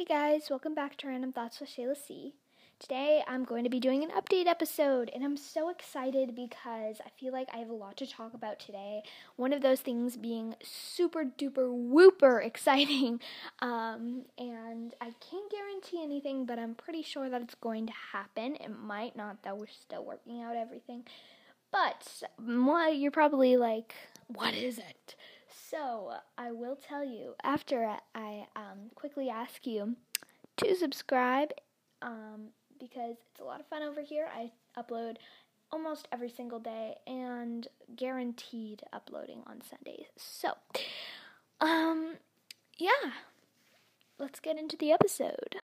Hey guys, welcome back to Random Thoughts with Shayla C. Today I'm going to be doing an update episode, and I'm so excited because I feel like I have a lot to talk about today. One of those things being super duper whooper exciting, um, and I can't guarantee anything, but I'm pretty sure that it's going to happen. It might not, though, we're still working out everything. But well, you're probably like, what is it? So I will tell you after I um, quickly ask you to subscribe um, because it's a lot of fun over here. I upload almost every single day and guaranteed uploading on Sundays. So, um, yeah, let's get into the episode.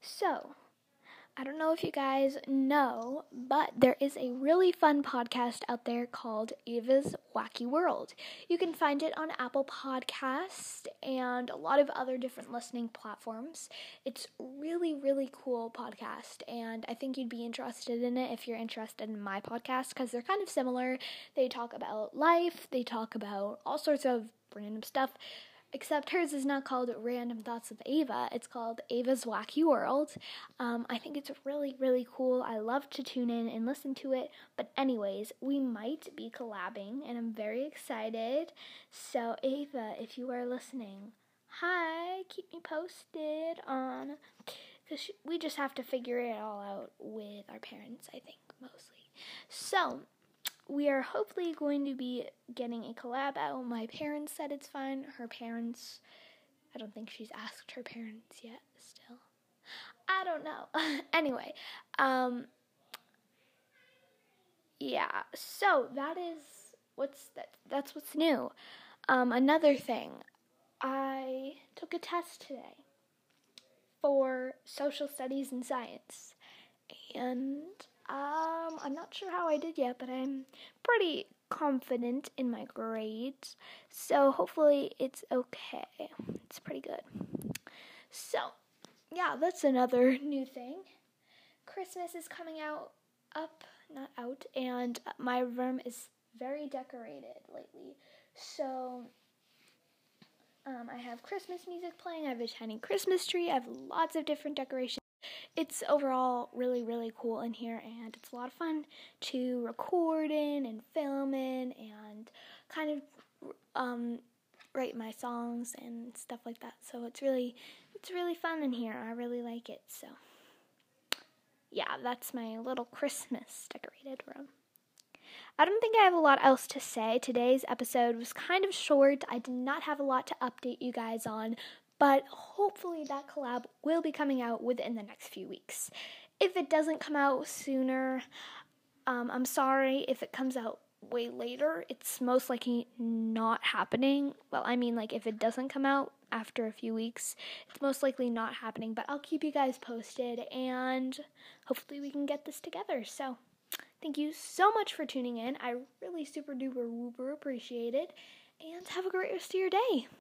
So, I don't know if you guys know, but there is a really fun podcast out there called Ava's Wacky World. You can find it on Apple Podcast and a lot of other different listening platforms. It's really really cool podcast and I think you'd be interested in it if you're interested in my podcast because they're kind of similar. They talk about life, they talk about all sorts of random stuff except hers is not called Random Thoughts of Ava. It's called Ava's Wacky World. Um, I think it's really, really cool. I love to tune in and listen to it. But, anyways, we might be collabing, and I'm very excited. So, Ava, if you are listening, hi, keep me posted on. Because we just have to figure it all out with our parents, I think, mostly. So, we are hopefully going to be getting a collab out. My parents said it's fine. Her parents, I don't think she's asked her parents yet still. I don't know. anyway, um, yeah, so that is what's that that's what's new. Um, another thing, I took a test today for social studies and science. And um, I'm not sure how I did yet, but I'm pretty confident in my grades. So hopefully it's okay. It's pretty good. So, yeah, that's another new thing. Christmas is coming out up, not out, and my room is very decorated lately. So, um, I have Christmas music playing. I have a tiny Christmas tree. I have lots of different decorations it's overall really, really cool in here, and it's a lot of fun to record in and film in and kind of um, write my songs and stuff like that. So it's really, it's really fun in here. I really like it. So yeah, that's my little Christmas decorated room. I don't think I have a lot else to say. Today's episode was kind of short. I did not have a lot to update you guys on, but hopefully that collab will be coming out within the next few weeks. If it doesn't come out sooner, um, I'm sorry. If it comes out way later, it's most likely not happening. Well, I mean, like, if it doesn't come out after a few weeks, it's most likely not happening, but I'll keep you guys posted and hopefully we can get this together. So, thank you so much for tuning in. I really super duper whooper appreciate it, and have a great rest of your day.